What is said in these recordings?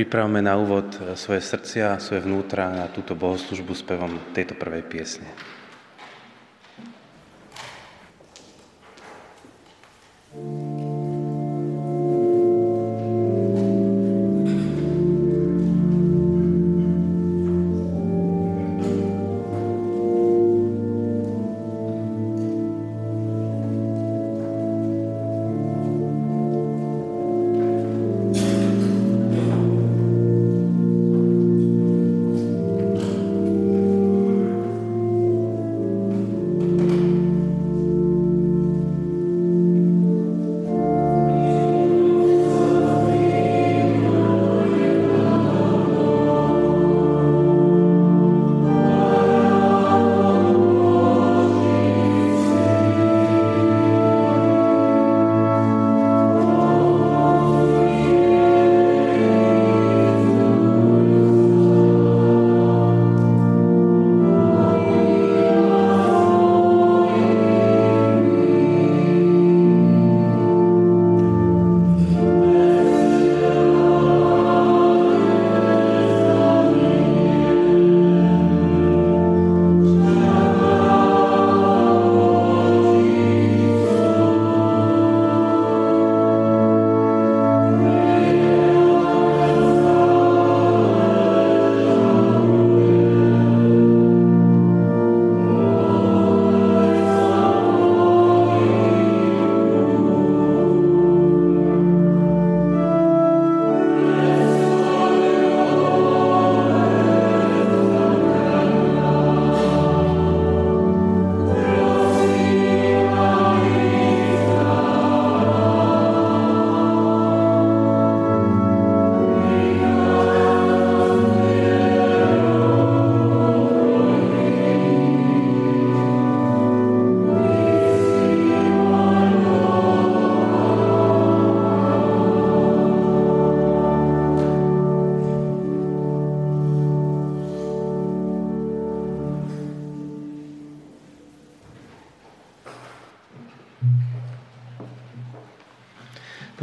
pripravme na úvod svoje srdcia, svoje vnútra na túto bohoslužbu spevom tejto prvej piesne.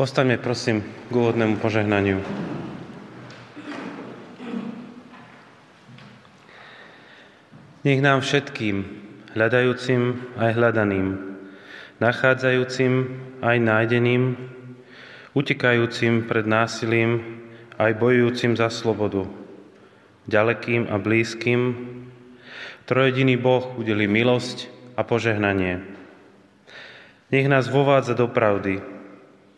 Postaňme prosím k úvodnému požehnaniu. Nech nám všetkým, hľadajúcim aj hľadaným, nachádzajúcim aj nájdeným, utekajúcim pred násilím aj bojujúcim za slobodu, ďalekým a blízkym, trojediný Boh udeli milosť a požehnanie. Nech nás vovádza do pravdy,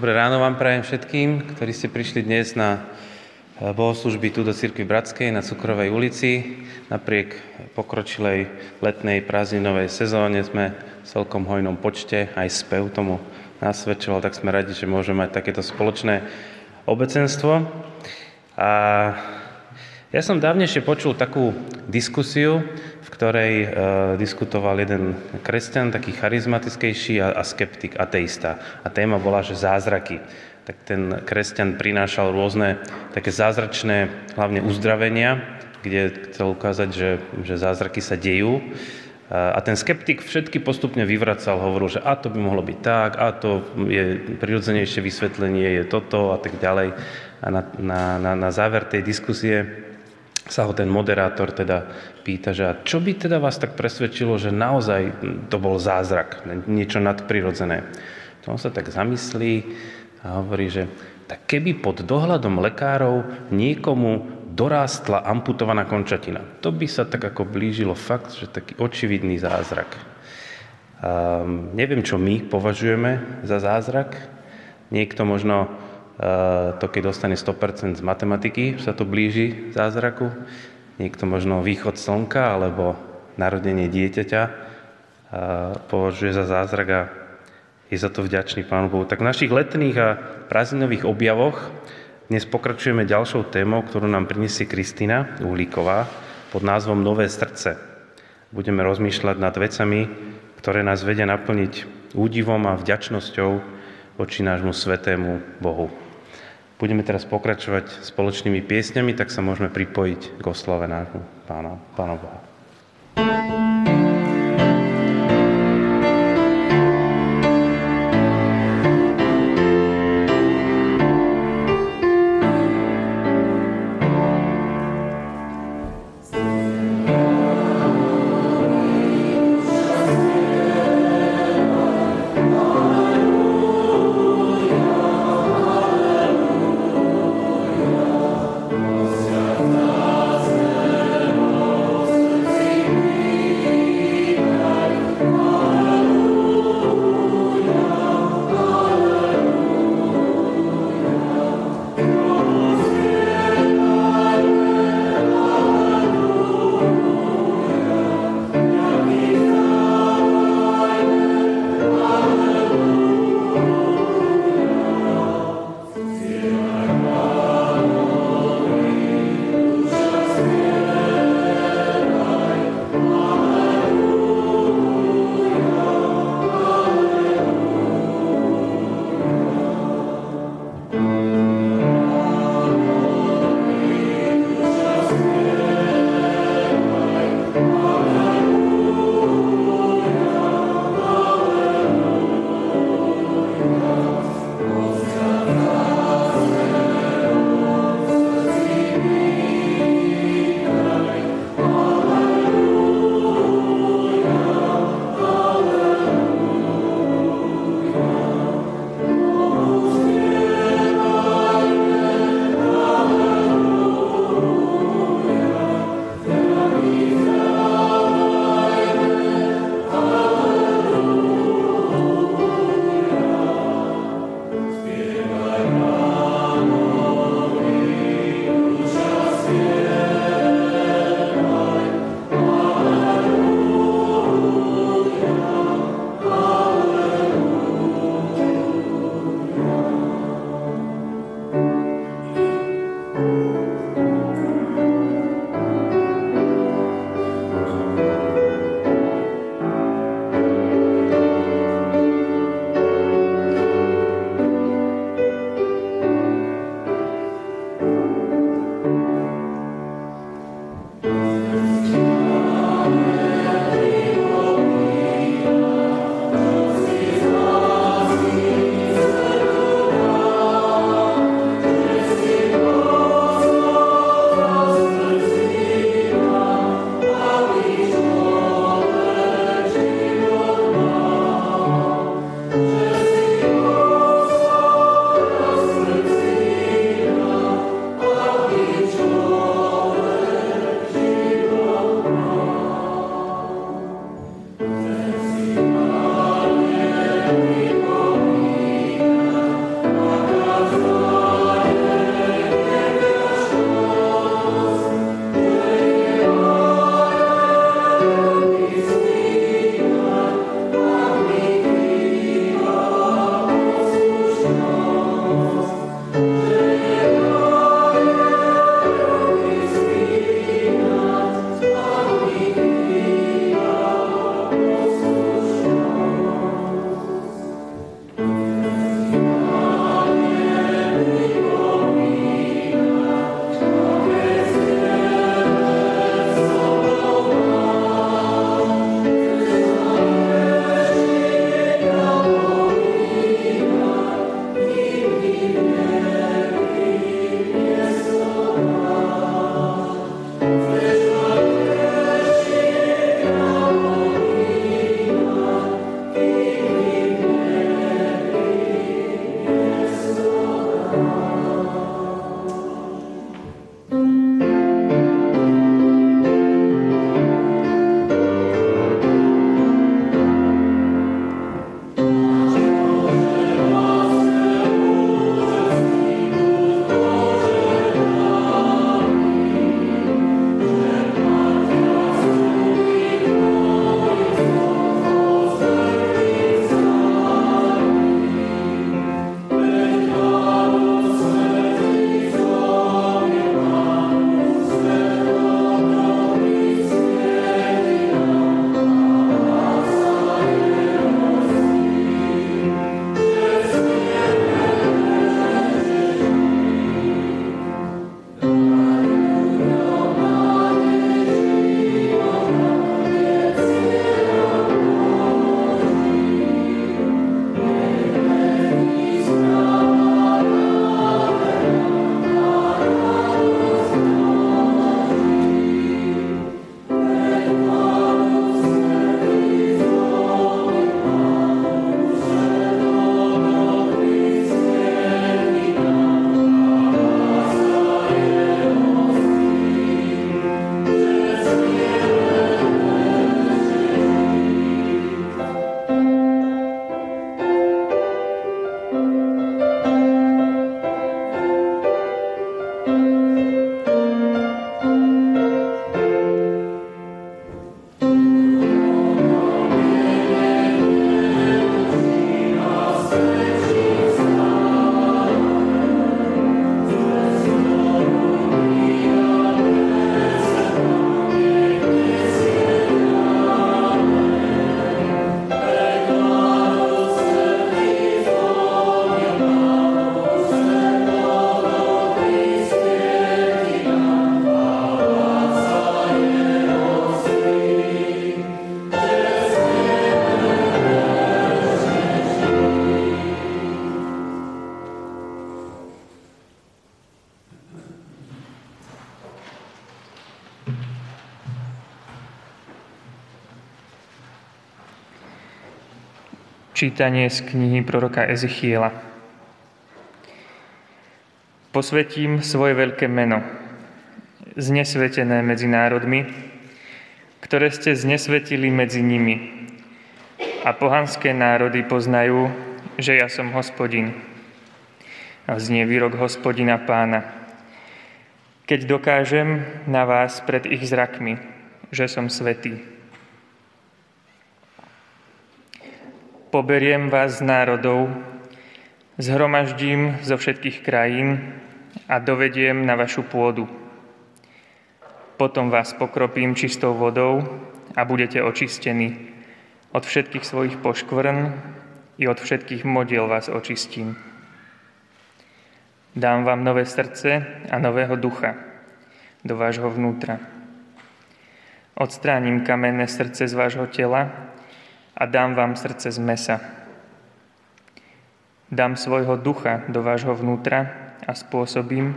Dobré ráno vám prajem všetkým, ktorí ste prišli dnes na eh, bohoslužby tu do Cirkvi Bratskej na Cukrovej ulici. Napriek pokročilej letnej prázdninovej sezóne sme v celkom hojnom počte, aj spev tomu nasvedčoval, tak sme radi, že môžeme mať takéto spoločné obecenstvo. A ja som dávnejšie počul takú diskusiu, v ktorej e, diskutoval jeden kresťan, taký charizmatickejší a, a skeptik, ateista. A téma bola, že zázraky. Tak ten kresťan prinášal rôzne také zázračné, hlavne uzdravenia, kde chcel ukázať, že, že zázraky sa dejú. A ten skeptik všetky postupne vyvracal, hovoril, že a to by mohlo byť tak, a to je prirodzenejšie vysvetlenie, je toto a tak ďalej. A na, na, na, na záver tej diskusie sa ho ten moderátor teda pýta, že a čo by teda vás tak presvedčilo, že naozaj to bol zázrak, niečo nadprirodzené. To on sa tak zamyslí a hovorí, že tak keby pod dohľadom lekárov niekomu dorástla amputovaná končatina. To by sa tak ako blížilo fakt, že taký očividný zázrak. Um, neviem, čo my považujeme za zázrak. Niekto možno Eh, to keď dostane 100% z matematiky, sa to blíži zázraku. Niekto možno východ slnka alebo narodenie dieťaťa považuje za zázrak a je za to vďačný Pánu Bohu. Tak v našich letných a prázdninových objavoch dnes pokračujeme ďalšou témou, ktorú nám priniesie Kristina Uhlíková pod názvom Nové srdce. Budeme rozmýšľať nad vecami, ktoré nás vedia naplniť údivom a vďačnosťou voči nášmu svetému Bohu. Budeme teraz pokračovať spoločnými piesňami, tak sa môžeme pripojiť k oslave nášmu Pána, Pána Boha. Čítanie z knihy proroka Ezechiela. Posvetím svoje veľké meno, znesvetené medzi národmi, ktoré ste znesvetili medzi nimi. A pohanské národy poznajú, že ja som hospodin. A znie výrok hospodina pána. Keď dokážem na vás pred ich zrakmi, že som svetý. Poberiem vás z národov, zhromaždím zo všetkých krajín a dovediem na vašu pôdu. Potom vás pokropím čistou vodou a budete očistení. Od všetkých svojich poškvrn i od všetkých modiel vás očistím. Dám vám nové srdce a nového ducha do vášho vnútra. Odstránim kamenné srdce z vášho tela a dám vám srdce z mesa. Dám svojho ducha do vášho vnútra a spôsobím,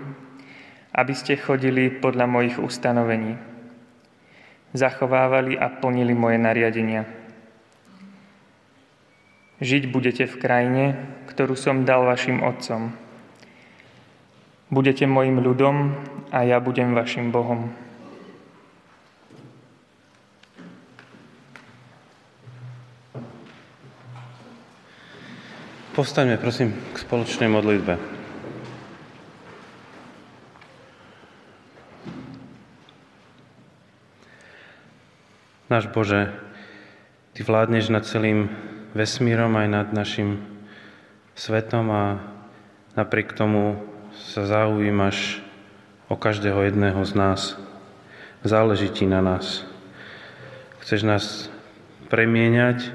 aby ste chodili podľa mojich ustanovení. Zachovávali a plnili moje nariadenia. Žiť budete v krajine, ktorú som dal vašim otcom. Budete mojim ľudom a ja budem vašim Bohom. Povstaňme prosím k spoločnej modlitbe. Náš Bože, Ty vládneš nad celým vesmírom aj nad našim svetom a napriek tomu sa zaujímaš o každého jedného z nás. Záleží Ti na nás. Chceš nás premieňať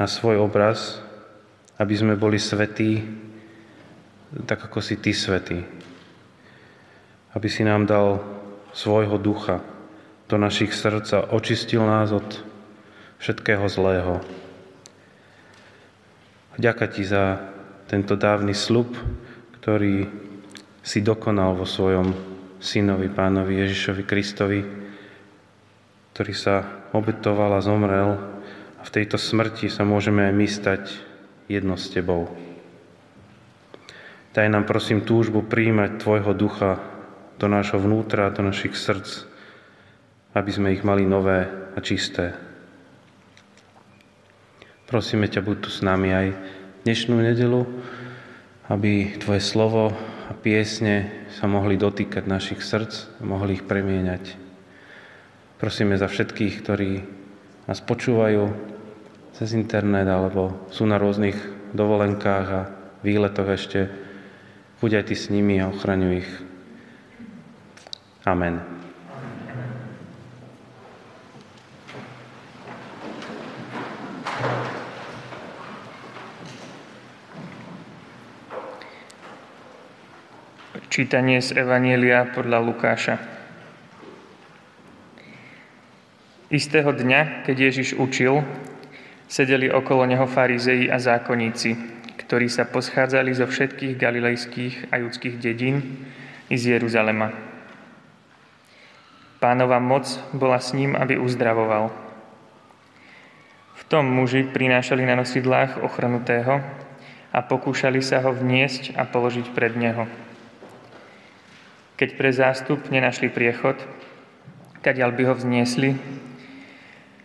na svoj obraz, aby sme boli svetí, tak ako si Ty svetý. Aby si nám dal svojho ducha do našich srdc a očistil nás od všetkého zlého. Ďaká Ti za tento dávny slub, ktorý si dokonal vo svojom synovi, pánovi Ježišovi Kristovi, ktorý sa obetoval a zomrel a v tejto smrti sa môžeme aj my stať jedno s Tebou. Daj nám prosím túžbu príjmať Tvojho ducha do nášho vnútra, do našich srdc, aby sme ich mali nové a čisté. Prosíme ťa, buď tu s nami aj dnešnú nedelu, aby Tvoje slovo a piesne sa mohli dotýkať našich srdc a mohli ich premieňať. Prosíme za všetkých, ktorí nás počúvajú, cez internet alebo sú na rôznych dovolenkách a výletoch ešte. Buď aj ty s nimi a ochraňuj ich. Amen. Čítanie z Evanielia podľa Lukáša. Istého dňa, keď Ježiš učil, Sedeli okolo neho farizei a zákonníci, ktorí sa poschádzali zo všetkých galilejských a judských dedín i z Jeruzalema. Pánova moc bola s ním, aby uzdravoval. V tom muži prinášali na nosidlách ochrnutého a pokúšali sa ho vniesť a položiť pred neho. Keď pre zástup nenašli priechod, kadiaľ by ho vzniesli,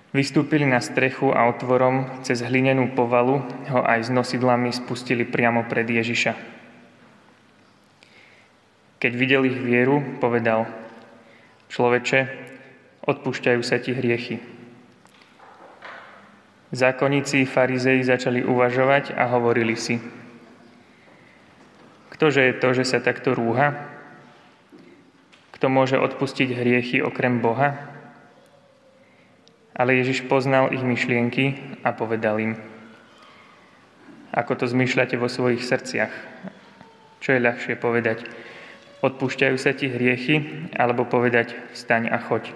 Vystúpili na strechu a otvorom cez hlinenú povalu ho aj s nosidlami spustili priamo pred Ježiša. Keď videl ich vieru, povedal, človeče, odpúšťajú sa ti hriechy. Zákonníci farizei začali uvažovať a hovorili si, ktože je to, že sa takto rúha? Kto môže odpustiť hriechy okrem Boha? Ale Ježiš poznal ich myšlienky a povedal im, ako to zmyšľate vo svojich srdciach. Čo je ľahšie povedať? Odpúšťajú sa ti hriechy, alebo povedať staň a choď.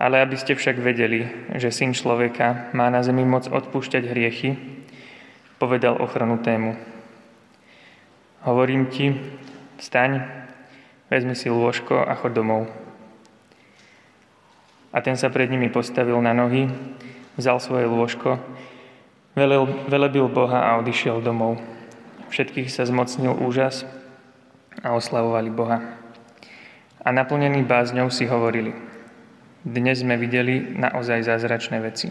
Ale aby ste však vedeli, že syn človeka má na zemi moc odpúšťať hriechy, povedal ochranu tému. Hovorím ti, staň, vezmi si lôžko a chod domov. A ten sa pred nimi postavil na nohy, vzal svoje lôžko Velebil Boha a odišiel domov. Všetkých sa zmocnil úžas a oslavovali Boha. A naplnení bázňou si hovorili, dnes sme videli naozaj zázračné veci.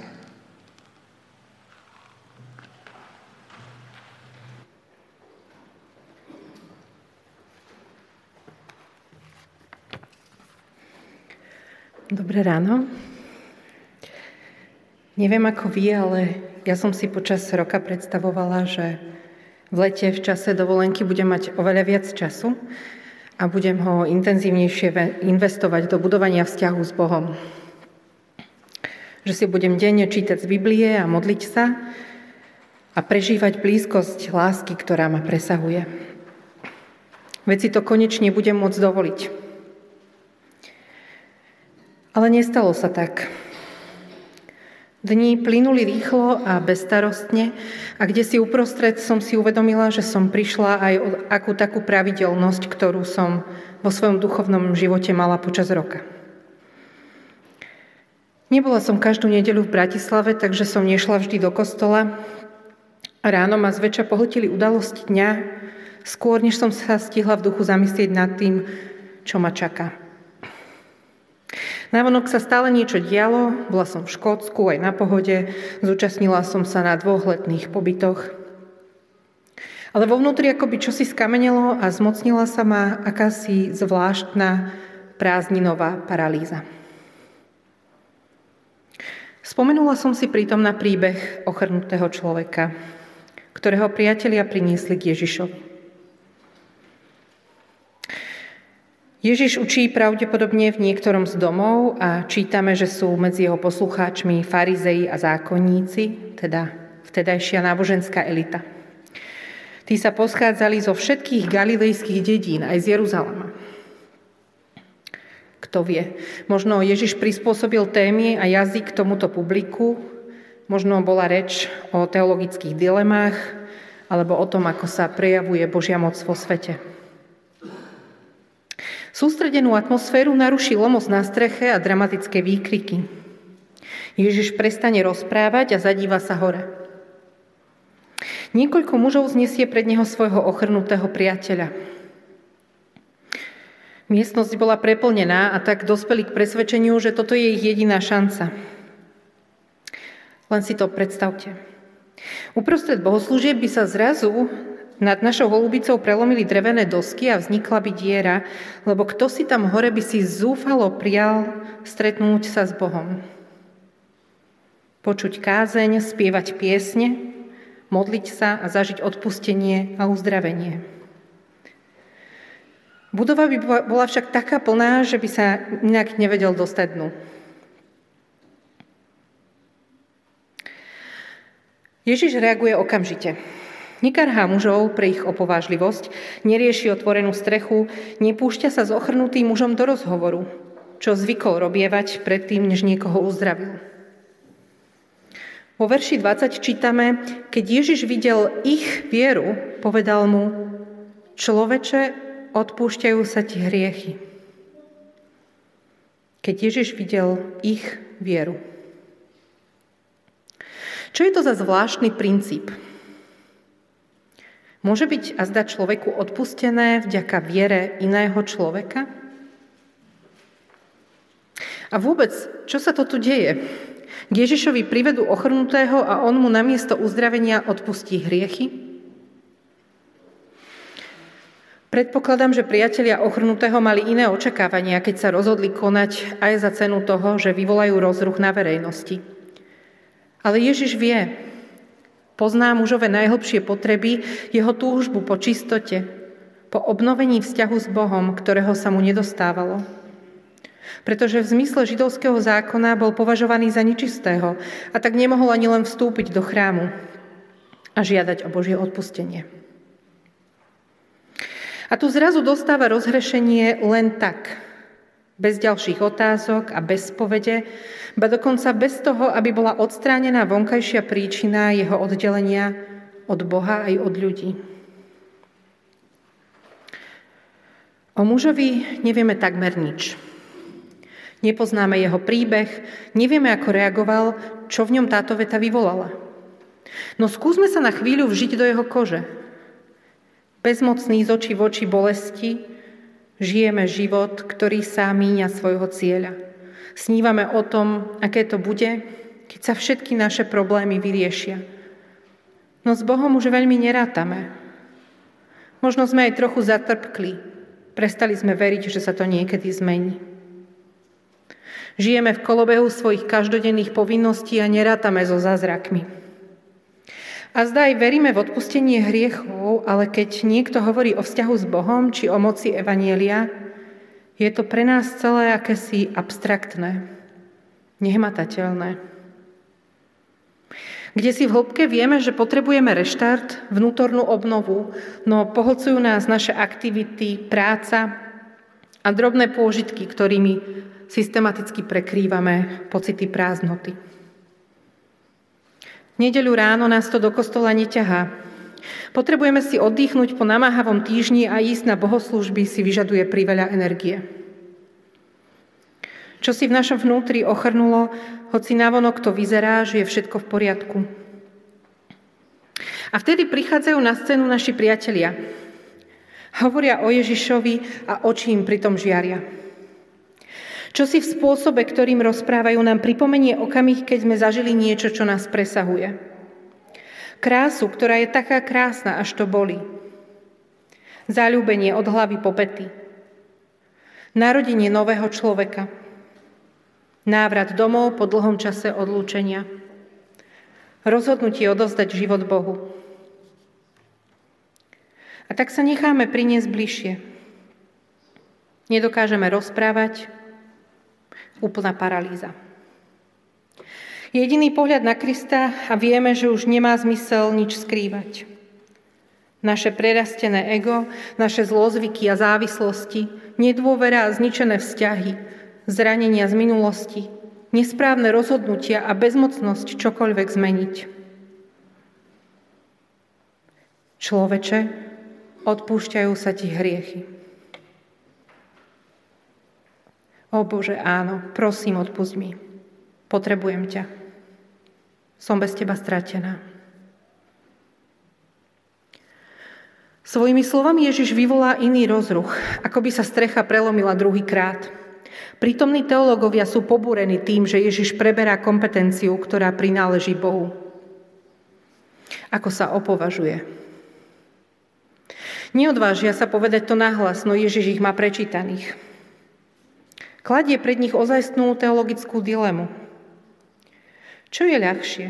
Dobré ráno. Neviem ako vy, ale ja som si počas roka predstavovala, že v lete v čase dovolenky budem mať oveľa viac času a budem ho intenzívnejšie investovať do budovania vzťahu s Bohom. Že si budem denne čítať z Biblie a modliť sa a prežívať blízkosť lásky, ktorá ma presahuje. Veď to konečne budem môcť dovoliť. Ale nestalo sa tak. Dní plynuli rýchlo a bezstarostne a kde si uprostred som si uvedomila, že som prišla aj o akú takú pravidelnosť, ktorú som vo svojom duchovnom živote mala počas roka. Nebola som každú nedeľu v Bratislave, takže som nešla vždy do kostola. Ráno ma zväčša pohltili udalosti dňa, skôr než som sa stihla v duchu zamyslieť nad tým, čo ma čaká. Návonok sa stále niečo dialo, bola som v Škótsku aj na pohode, zúčastnila som sa na dvoch letných pobytoch. Ale vo vnútri akoby čosi skamenelo a zmocnila sa ma akási zvláštna prázdninová paralýza. Spomenula som si pritom na príbeh ochrnutého človeka, ktorého priatelia priniesli k Ježišovi. Ježiš učí pravdepodobne v niektorom z domov a čítame, že sú medzi jeho poslucháčmi farizei a zákonníci, teda vtedajšia náboženská elita. Tí sa poschádzali zo všetkých galilejských dedín, aj z Jeruzalema. Kto vie, možno Ježiš prispôsobil témy a jazyk tomuto publiku, možno bola reč o teologických dilemách alebo o tom, ako sa prejavuje Božia moc vo svete. Sústredenú atmosféru naruší lomos na streche a dramatické výkriky. Ježiš prestane rozprávať a zadíva sa hore. Niekoľko mužov znesie pred neho svojho ochrnutého priateľa. Miestnosť bola preplnená a tak dospeli k presvedčeniu, že toto je ich jediná šanca. Len si to predstavte. Uprostred bohoslúžieb by sa zrazu nad našou holubicou prelomili drevené dosky a vznikla by diera, lebo kto si tam hore by si zúfalo prial stretnúť sa s Bohom. Počuť kázeň, spievať piesne, modliť sa a zažiť odpustenie a uzdravenie. Budova by bola však taká plná, že by sa inak nevedel dostať dnu. Ježiš reaguje okamžite. Nekarhá mužov pre ich opovážlivosť, nerieši otvorenú strechu, nepúšťa sa s ochrnutým mužom do rozhovoru, čo zvykol robievať predtým, než niekoho uzdravil. Vo verši 20 čítame, keď Ježiš videl ich vieru, povedal mu, človeče, odpúšťajú sa ti hriechy. Keď Ježiš videl ich vieru. Čo je to za zvláštny princíp? Môže byť a zdať človeku odpustené vďaka viere iného človeka? A vôbec, čo sa to tu deje? K Ježišovi privedú ochrnutého a on mu namiesto uzdravenia odpustí hriechy? Predpokladám, že priatelia ochrnutého mali iné očakávania, keď sa rozhodli konať aj za cenu toho, že vyvolajú rozruch na verejnosti. Ale Ježiš vie, Pozná mužové najhlbšie potreby, jeho túžbu po čistote, po obnovení vzťahu s Bohom, ktorého sa mu nedostávalo. Pretože v zmysle židovského zákona bol považovaný za nečistého a tak nemohol ani len vstúpiť do chrámu a žiadať o Božie odpustenie. A tu zrazu dostáva rozhrešenie len tak, bez ďalších otázok a bez povede, ba dokonca bez toho, aby bola odstránená vonkajšia príčina jeho oddelenia od Boha aj od ľudí. O mužovi nevieme takmer nič. Nepoznáme jeho príbeh, nevieme, ako reagoval, čo v ňom táto veta vyvolala. No skúsme sa na chvíľu vžiť do jeho kože. Bezmocný z očí v oči bolesti, žijeme život, ktorý sa míňa svojho cieľa. Snívame o tom, aké to bude, keď sa všetky naše problémy vyriešia. No s Bohom už veľmi nerátame. Možno sme aj trochu zatrpkli. Prestali sme veriť, že sa to niekedy zmení. Žijeme v kolobehu svojich každodenných povinností a nerátame so zázrakmi. A zdá aj veríme v odpustenie hriechov, ale keď niekto hovorí o vzťahu s Bohom či o moci Evanielia, je to pre nás celé akési abstraktné, nehmatateľné. Kde si v hĺbke vieme, že potrebujeme reštart, vnútornú obnovu, no pohlcujú nás naše aktivity, práca a drobné pôžitky, ktorými systematicky prekrývame pocity prázdnoty. Nedeľu ráno nás to do kostola neťahá. Potrebujeme si oddychnúť po namáhavom týždni a ísť na bohoslúžby si vyžaduje priveľa energie. Čo si v našom vnútri ochrnulo, hoci navonok to vyzerá, že je všetko v poriadku. A vtedy prichádzajú na scénu naši priatelia. Hovoria o Ježišovi a oči im pritom žiaria. Čo si v spôsobe, ktorým rozprávajú, nám pripomenie okamih, keď sme zažili niečo, čo nás presahuje. Krásu, ktorá je taká krásna, až to boli. Záľubenie od hlavy po pety. Narodenie nového človeka. Návrat domov po dlhom čase odlúčenia. Rozhodnutie odovzdať život Bohu. A tak sa necháme priniesť bližšie. Nedokážeme rozprávať, úplná paralýza. Jediný pohľad na Krista a vieme, že už nemá zmysel nič skrývať. Naše prerastené ego, naše zlozvyky a závislosti, nedôvera a zničené vzťahy, zranenia z minulosti, nesprávne rozhodnutia a bezmocnosť čokoľvek zmeniť. Človeče, odpúšťajú sa ti hriechy. O Bože, áno, prosím, odpust mi. Potrebujem ťa. Som bez teba stratená. Svojimi slovami Ježiš vyvolá iný rozruch, ako by sa strecha prelomila druhý krát. Prítomní teológovia sú pobúrení tým, že Ježiš preberá kompetenciu, ktorá prináleží Bohu. Ako sa opovažuje. Neodvážia sa povedať to nahlas, no Ježiš ich má prečítaných. Kladie pred nich ozajstnú teologickú dilemu. Čo je ľahšie?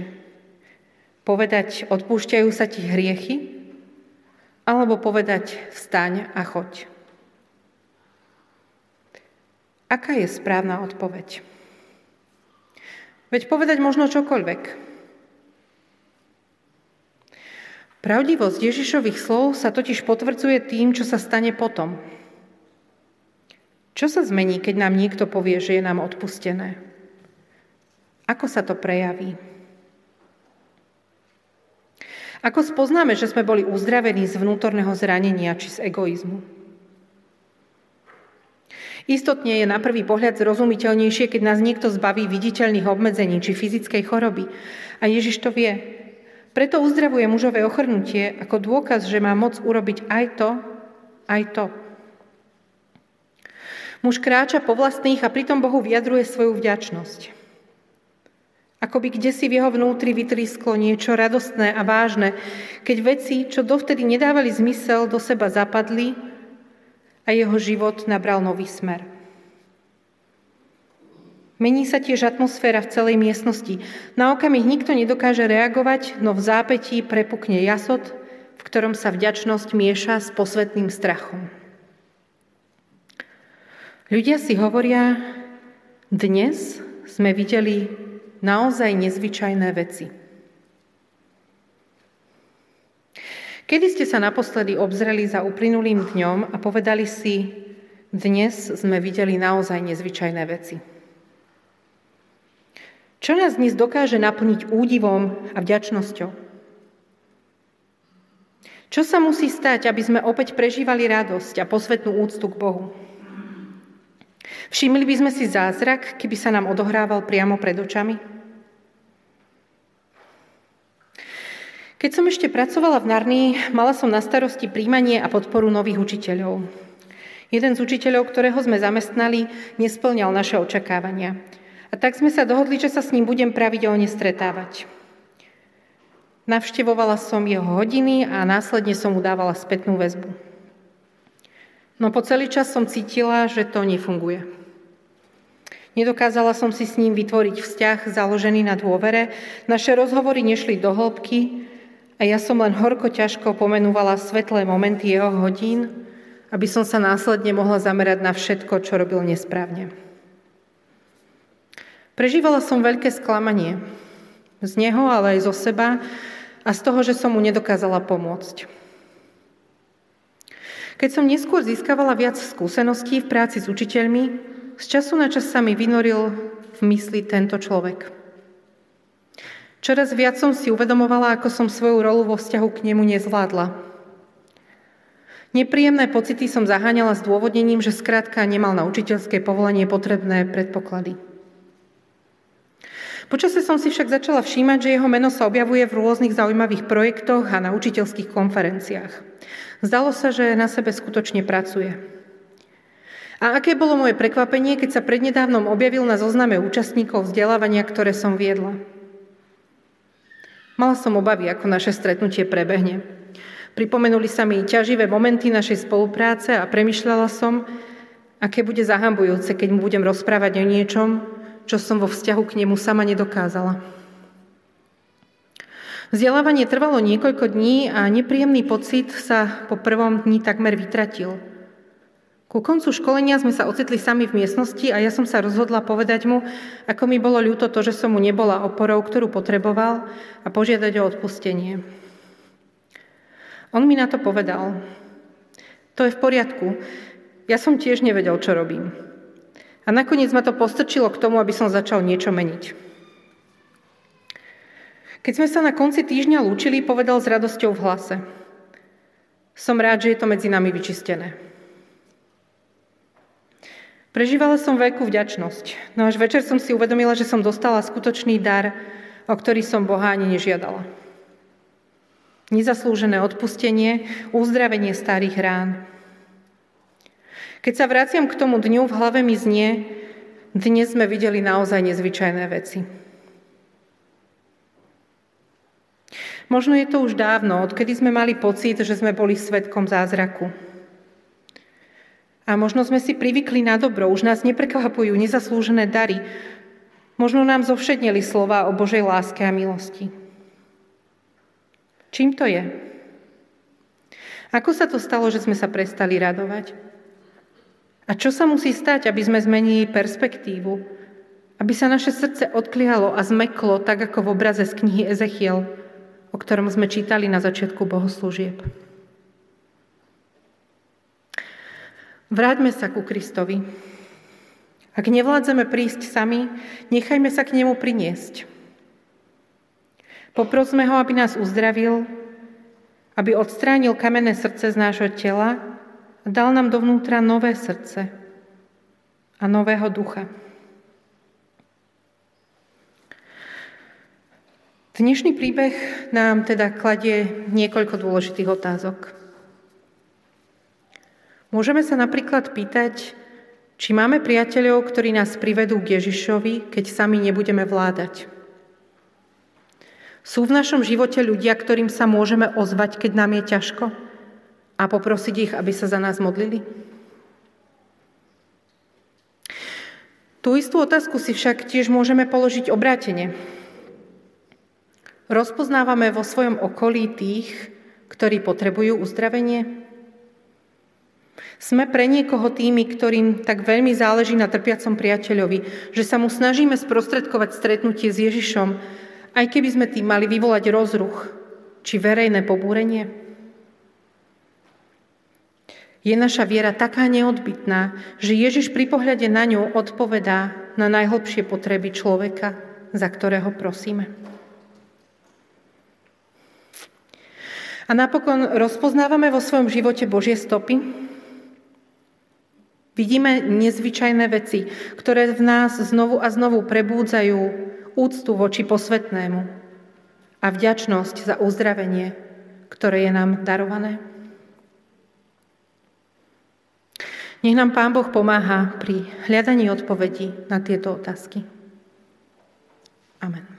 Povedať, odpúšťajú sa ti hriechy? Alebo povedať, vstaň a choď? Aká je správna odpoveď? Veď povedať možno čokoľvek. Pravdivosť Ježišových slov sa totiž potvrdzuje tým, čo sa stane potom. Čo sa zmení, keď nám niekto povie, že je nám odpustené? Ako sa to prejaví? Ako spoznáme, že sme boli uzdravení z vnútorného zranenia či z egoizmu? Istotne je na prvý pohľad zrozumiteľnejšie, keď nás niekto zbaví viditeľných obmedzení či fyzickej choroby. A Ježiš to vie. Preto uzdravuje mužové ochrnutie ako dôkaz, že má moc urobiť aj to, aj to. Muž kráča po vlastných a pritom Bohu vyjadruje svoju vďačnosť. Ako by kde si v jeho vnútri vytrisklo niečo radostné a vážne, keď veci, čo dovtedy nedávali zmysel, do seba zapadli a jeho život nabral nový smer. Mení sa tiež atmosféra v celej miestnosti. Na okamih nikto nedokáže reagovať, no v zápetí prepukne jasot, v ktorom sa vďačnosť mieša s posvetným strachom. Ľudia si hovoria, dnes sme videli naozaj nezvyčajné veci. Kedy ste sa naposledy obzreli za uplynulým dňom a povedali si, dnes sme videli naozaj nezvyčajné veci. Čo nás dnes dokáže naplniť údivom a vďačnosťou? Čo sa musí stať, aby sme opäť prežívali radosť a posvetnú úctu k Bohu? Všimli by sme si zázrak, keby sa nám odohrával priamo pred očami? Keď som ešte pracovala v Narnii, mala som na starosti príjmanie a podporu nových učiteľov. Jeden z učiteľov, ktorého sme zamestnali, nesplňal naše očakávania. A tak sme sa dohodli, že sa s ním budem pravidelne stretávať. Navštevovala som jeho hodiny a následne som mu dávala spätnú väzbu. No po celý čas som cítila, že to nefunguje. Nedokázala som si s ním vytvoriť vzťah založený na dôvere, naše rozhovory nešli do hĺbky a ja som len horko ťažko pomenúvala svetlé momenty jeho hodín, aby som sa následne mohla zamerať na všetko, čo robil nesprávne. Prežívala som veľké sklamanie. Z neho, ale aj zo seba a z toho, že som mu nedokázala pomôcť. Keď som neskôr získavala viac skúseností v práci s učiteľmi, z času na čas sa mi vynoril v mysli tento človek – Čoraz viac som si uvedomovala, ako som svoju rolu vo vzťahu k nemu nezvládla. Nepríjemné pocity som zaháňala s dôvodnením, že skrátka nemal na učiteľské povolenie potrebné predpoklady. Počasie som si však začala všímať, že jeho meno sa objavuje v rôznych zaujímavých projektoch a na učiteľských konferenciách. Zdalo sa, že na sebe skutočne pracuje. A aké bolo moje prekvapenie, keď sa prednedávnom objavil na zozname účastníkov vzdelávania, ktoré som viedla. Mala som obavy, ako naše stretnutie prebehne. Pripomenuli sa mi ťaživé momenty našej spolupráce a premyšľala som, aké bude zahambujúce, keď mu budem rozprávať o niečom, čo som vo vzťahu k nemu sama nedokázala. Vzdelávanie trvalo niekoľko dní a nepríjemný pocit sa po prvom dni takmer vytratil – ku koncu školenia sme sa ocitli sami v miestnosti a ja som sa rozhodla povedať mu, ako mi bolo ľúto to, že som mu nebola oporou, ktorú potreboval a požiadať o odpustenie. On mi na to povedal, to je v poriadku, ja som tiež nevedel, čo robím. A nakoniec ma to postrčilo k tomu, aby som začal niečo meniť. Keď sme sa na konci týždňa lúčili, povedal s radosťou v hlase. Som rád, že je to medzi nami vyčistené. Prežívala som veľkú vďačnosť, no až večer som si uvedomila, že som dostala skutočný dar, o ktorý som Boha ani nežiadala. Nezaslúžené odpustenie, uzdravenie starých rán. Keď sa vraciam k tomu dňu, v hlave mi znie, dnes sme videli naozaj nezvyčajné veci. Možno je to už dávno, odkedy sme mali pocit, že sme boli svetkom zázraku. A možno sme si privykli na dobro, už nás neprekvapujú nezaslúžené dary. Možno nám zovšedneli slova o Božej láske a milosti. Čím to je? Ako sa to stalo, že sme sa prestali radovať? A čo sa musí stať, aby sme zmenili perspektívu? Aby sa naše srdce odklialo a zmeklo, tak ako v obraze z knihy Ezechiel, o ktorom sme čítali na začiatku bohoslúžieb. Vráťme sa ku Kristovi. Ak nevládzeme prísť sami, nechajme sa k nemu priniesť. Poprosme ho, aby nás uzdravil, aby odstránil kamenné srdce z nášho tela a dal nám dovnútra nové srdce a nového ducha. Dnešný príbeh nám teda kladie niekoľko dôležitých otázok. Môžeme sa napríklad pýtať, či máme priateľov, ktorí nás privedú k Ježišovi, keď sami nebudeme vládať. Sú v našom živote ľudia, ktorým sa môžeme ozvať, keď nám je ťažko a poprosiť ich, aby sa za nás modlili? Tú istú otázku si však tiež môžeme položiť obrátene. Rozpoznávame vo svojom okolí tých, ktorí potrebujú uzdravenie? Sme pre niekoho tými, ktorým tak veľmi záleží na trpiacom priateľovi, že sa mu snažíme sprostredkovať stretnutie s Ježišom, aj keby sme tým mali vyvolať rozruch či verejné pobúrenie? Je naša viera taká neodbitná, že Ježiš pri pohľade na ňu odpovedá na najhlbšie potreby človeka, za ktorého prosíme. A napokon rozpoznávame vo svojom živote Božie stopy, Vidíme nezvyčajné veci, ktoré v nás znovu a znovu prebúdzajú úctu voči posvetnému a vďačnosť za uzdravenie, ktoré je nám darované? Nech nám Pán Boh pomáha pri hľadaní odpovedí na tieto otázky. Amen.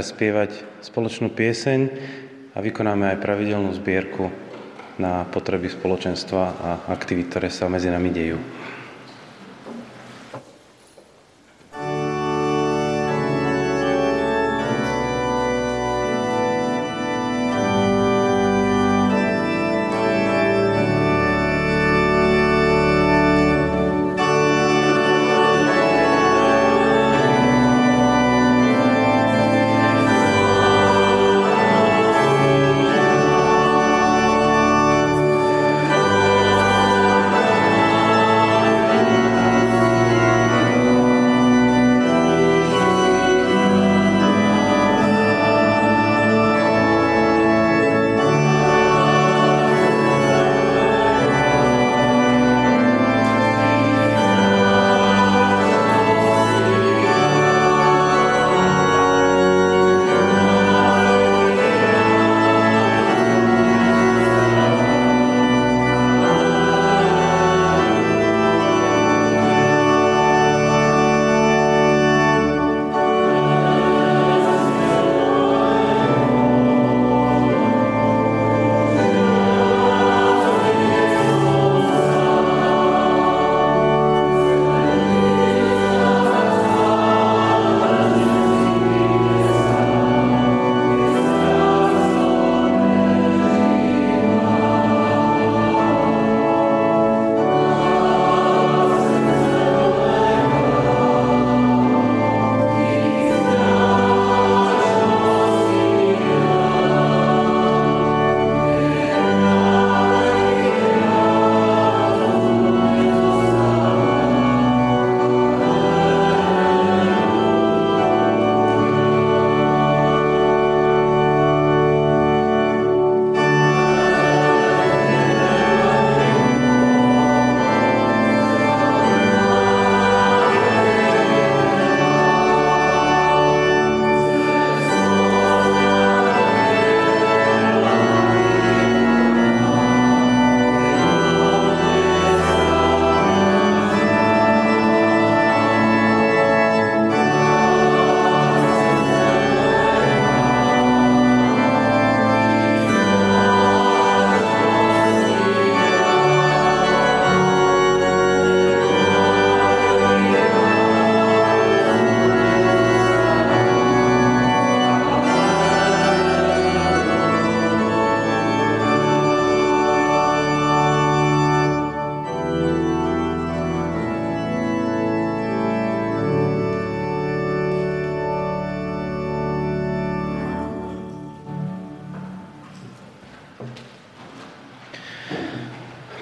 Teraz spievať spoločnú pieseň a vykonáme aj pravidelnú zbierku na potreby spoločenstva a aktivít, ktoré sa medzi nami dejú.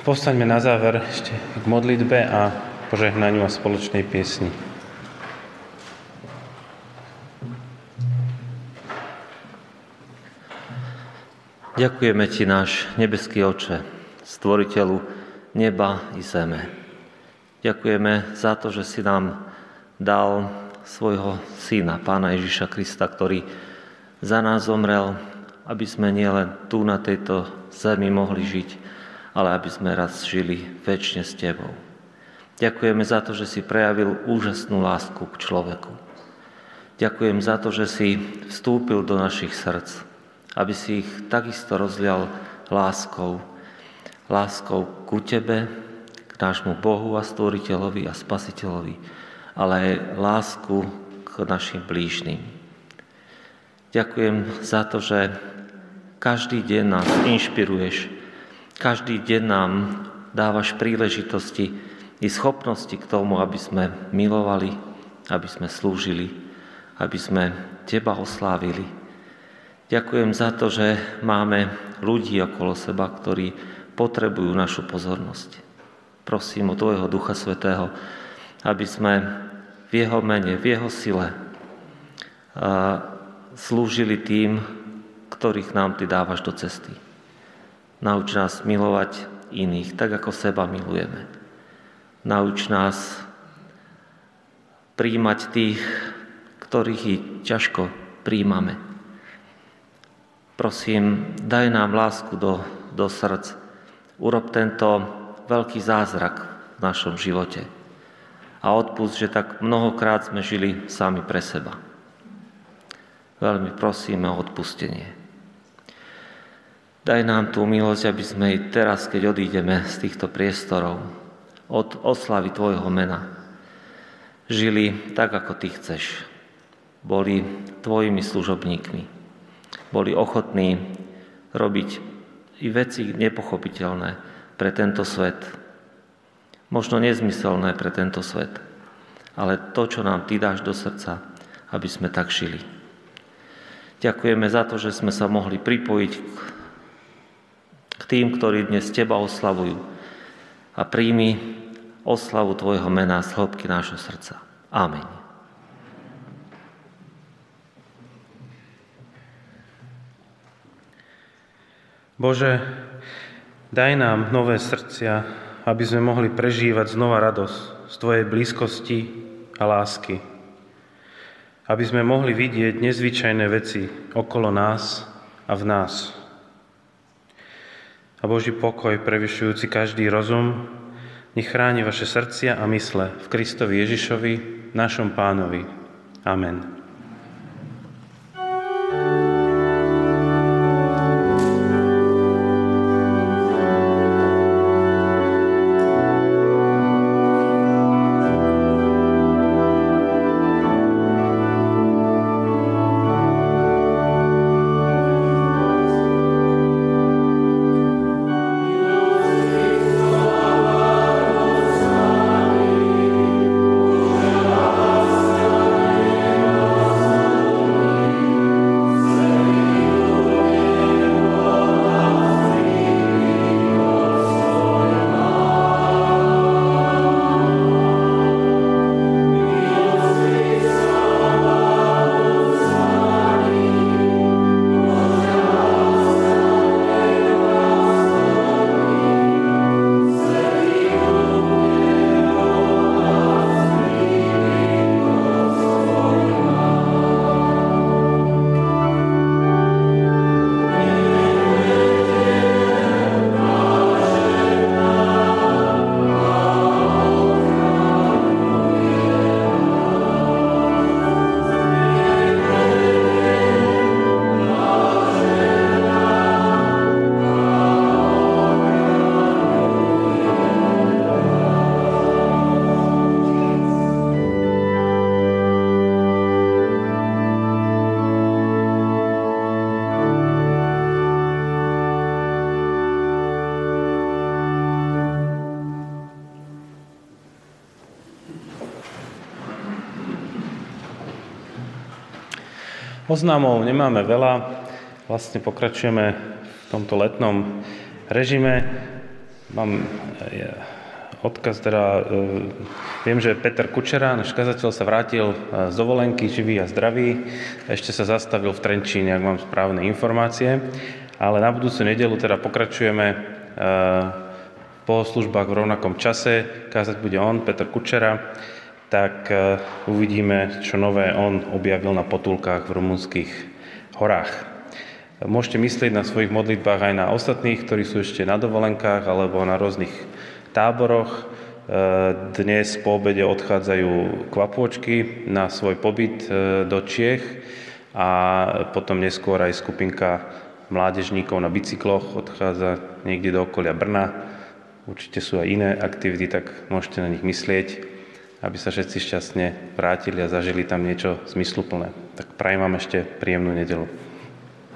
Postaňme na záver ešte k modlitbe a požehnaniu a spoločnej piesni. Ďakujeme Ti, náš nebeský oče, stvoriteľu neba i zeme. Ďakujeme za to, že si nám dal svojho syna, pána Ježiša Krista, ktorý za nás zomrel, aby sme nielen tu na tejto zemi mohli žiť, ale aby sme raz žili väčšine s Tebou. Ďakujeme za to, že si prejavil úžasnú lásku k človeku. Ďakujem za to, že si vstúpil do našich srdc, aby si ich takisto rozlial láskou, láskou ku Tebe, k nášmu Bohu a Stvoriteľovi a Spasiteľovi, ale aj lásku k našim blížnym. Ďakujem za to, že každý deň nás inšpiruješ, každý deň nám dávaš príležitosti i schopnosti k tomu, aby sme milovali, aby sme slúžili, aby sme Teba oslávili. Ďakujem za to, že máme ľudí okolo seba, ktorí potrebujú našu pozornosť. Prosím o Tvojho Ducha Svetého, aby sme v Jeho mene, v Jeho sile slúžili tým, ktorých nám Ty dávaš do cesty. Nauč nás milovať iných, tak ako seba milujeme. Nauč nás príjmať tých, ktorých i ťažko príjmame. Prosím, daj nám lásku do, do srdc. Urob tento veľký zázrak v našom živote. A odpust, že tak mnohokrát sme žili sami pre seba. Veľmi prosíme o odpustenie. Daj nám tú milosť, aby sme i teraz, keď odídeme z týchto priestorov, od oslavy Tvojho mena, žili tak, ako Ty chceš. Boli Tvojimi služobníkmi. Boli ochotní robiť i veci nepochopiteľné pre tento svet. Možno nezmyselné pre tento svet, ale to, čo nám Ty dáš do srdca, aby sme tak žili. Ďakujeme za to, že sme sa mohli pripojiť k k tým, ktorí dnes Teba oslavujú a príjmi oslavu Tvojho mena z hĺbky nášho srdca. Amen. Bože, daj nám nové srdcia, aby sme mohli prežívať znova radosť z Tvojej blízkosti a lásky. Aby sme mohli vidieť nezvyčajné veci okolo nás a v nás a Boží pokoj, prevyšujúci každý rozum, nech chráni vaše srdcia a mysle v Kristovi Ježišovi, našom pánovi. Amen. Oznámov nemáme veľa, vlastne pokračujeme v tomto letnom režime. Mám odkaz, teda viem, že Peter Kučera, náš kazateľ, sa vrátil z dovolenky, živý a zdravý. Ešte sa zastavil v Trenčíne, ak mám správne informácie. Ale na budúcu nedelu teda pokračujeme po službách v rovnakom čase. Kázať bude on, Peter Kučera. Tak uvidíme, čo nové on objavil na potulkách v rumunských horách. Môžete myslieť na svojich modlitbách aj na ostatných, ktorí sú ešte na dovolenkách alebo na rôznych táboroch. E, dnes po obede odchádzajú kvapôčky na svoj pobyt e, do Čiech a potom neskôr aj skupinka mládežníkov na bicykloch odchádza niekde do okolia Brna. Určite sú aj iné aktivity, tak môžete na nich myslieť, aby sa všetci šťastne vrátili a zažili tam niečo zmysluplné. Tak prajem vám ešte príjemnú nedelu.